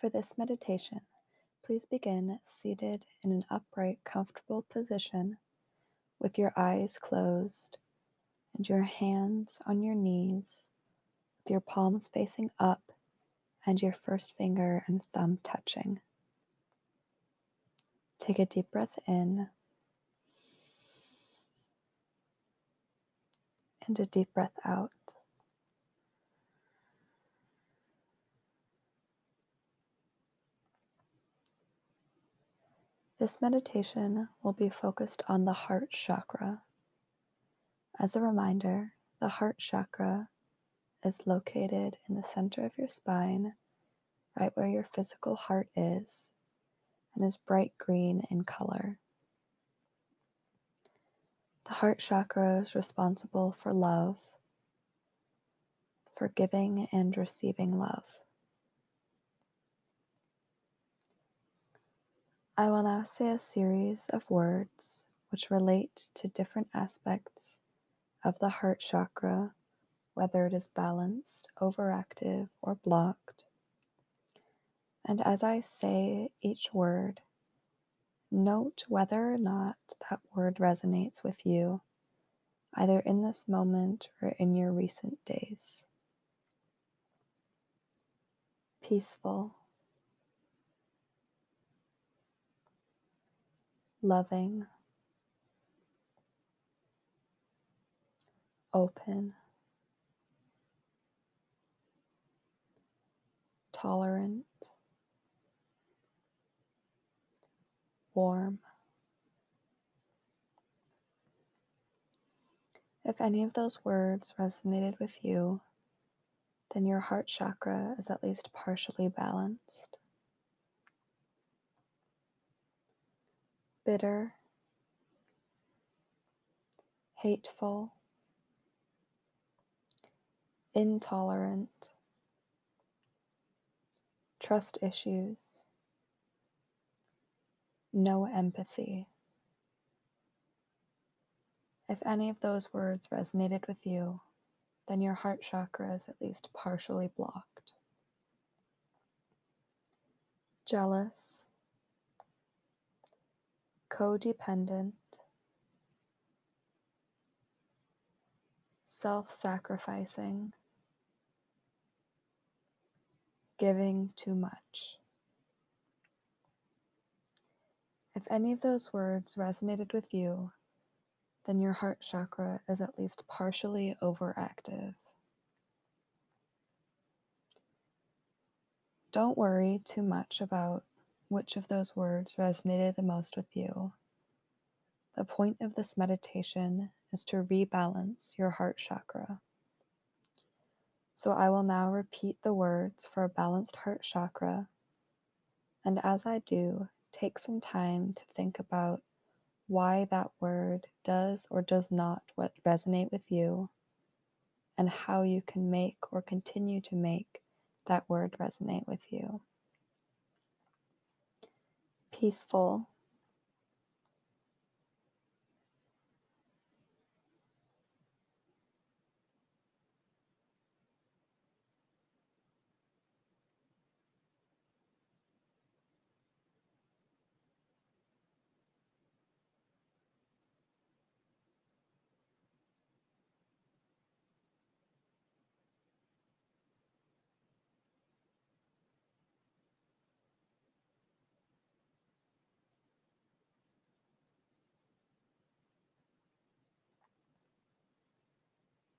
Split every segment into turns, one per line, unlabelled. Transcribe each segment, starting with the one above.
For this meditation, please begin seated in an upright, comfortable position with your eyes closed and your hands on your knees with your palms facing up and your first finger and thumb touching. Take a deep breath in and a deep breath out. This meditation will be focused on the heart chakra. As a reminder, the heart chakra is located in the center of your spine, right where your physical heart is, and is bright green in color. The heart chakra is responsible for love, for giving and receiving love. I will now say a series of words which relate to different aspects of the heart chakra, whether it is balanced, overactive, or blocked. And as I say each word, note whether or not that word resonates with you, either in this moment or in your recent days. Peaceful, loving, open, tolerant, warm. If any of those words resonated with you, then your heart chakra is at least partially balanced. Bitter, hateful, intolerant, trust issues, no empathy. If any of those words resonated with you, then your heart chakra is at least partially blocked. Jealous, codependent, self sacrificing, giving too much. If any of those words resonated with you, then your heart chakra is at least partially overactive. Don't worry too much about which of those words resonated the most with you. The point of this meditation is to rebalance your heart chakra. So I will now repeat the words for a balanced heart chakra. And as I do, take some time to think about why that word does or does not resonate with you and how you can make or continue to make that word resonate with you. Peaceful.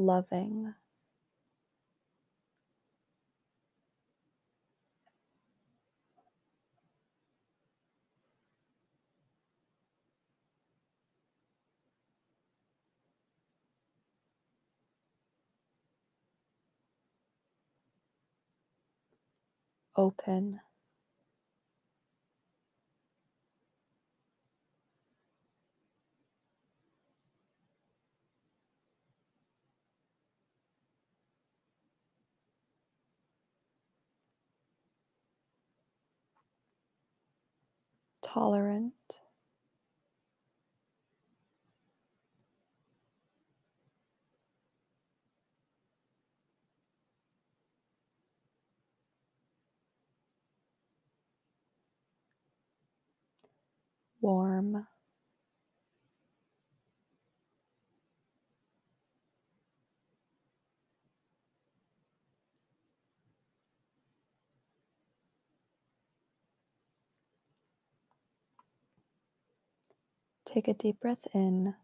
Loving, open, tolerant. Warm. Take a deep breath in.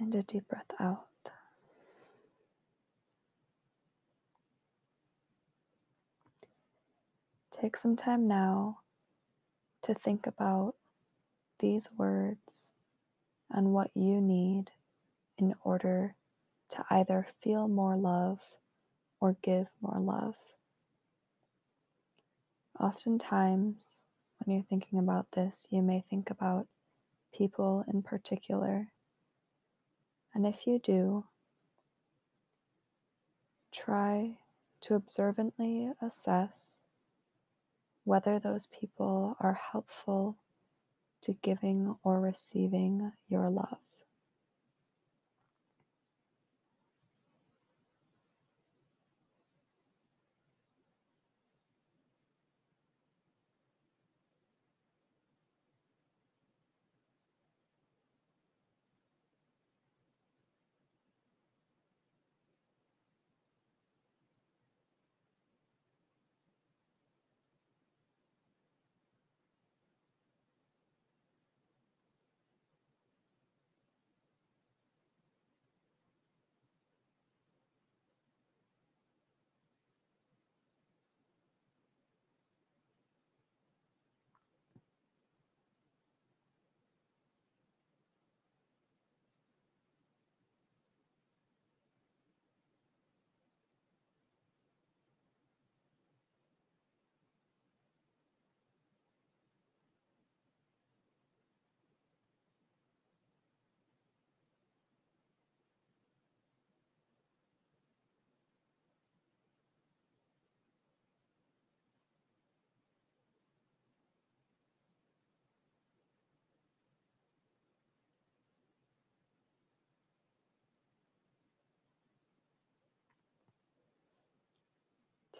And a deep breath out. Take some time now to think about these words and what you need in order to either feel more love or give more love. Oftentimes, when you're thinking about this, you may think about people in particular. And if you do, try to observantly assess whether those people are helpful to giving or receiving your love.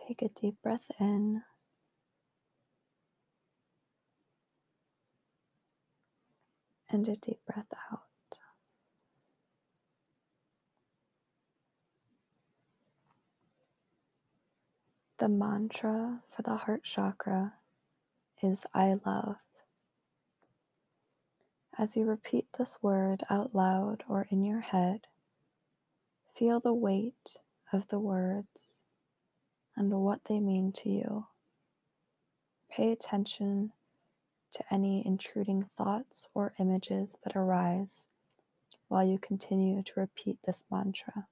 Take a deep breath in. And a deep breath out. The mantra for the heart chakra is I love. As you repeat this word out loud or in your head, feel the weight of the words and what they mean to you. Pay attention to any intruding thoughts or images that arise while you continue to repeat this mantra.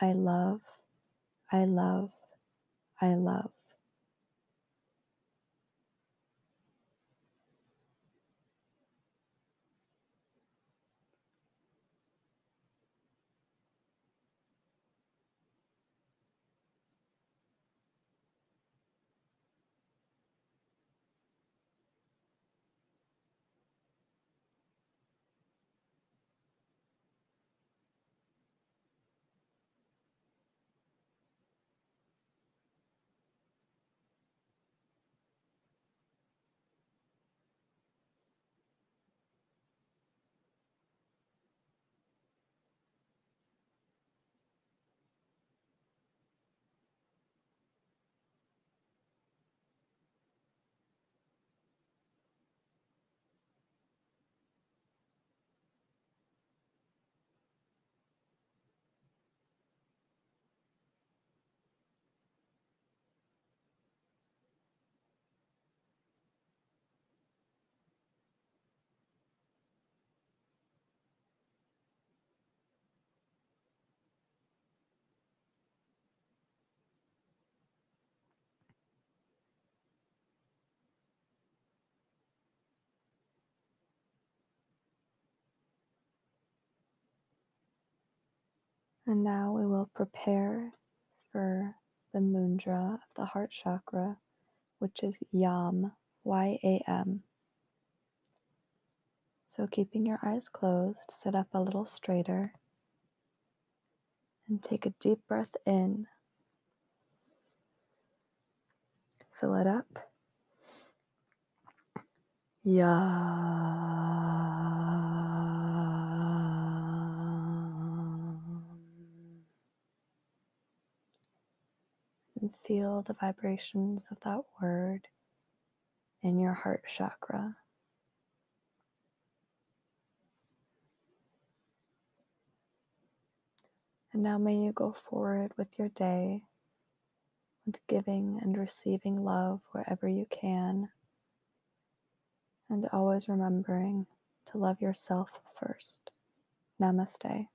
I love, I love, I love. And now we will prepare for the mudra of the heart chakra, which is Yam, Y A M. So, keeping your eyes closed, sit up a little straighter and take a deep breath in Fill it up. Yam. Feel the vibrations of that word in your heart chakra. And now may you go forward with your day with giving and receiving love wherever you can, and always remembering to love yourself first. Namaste.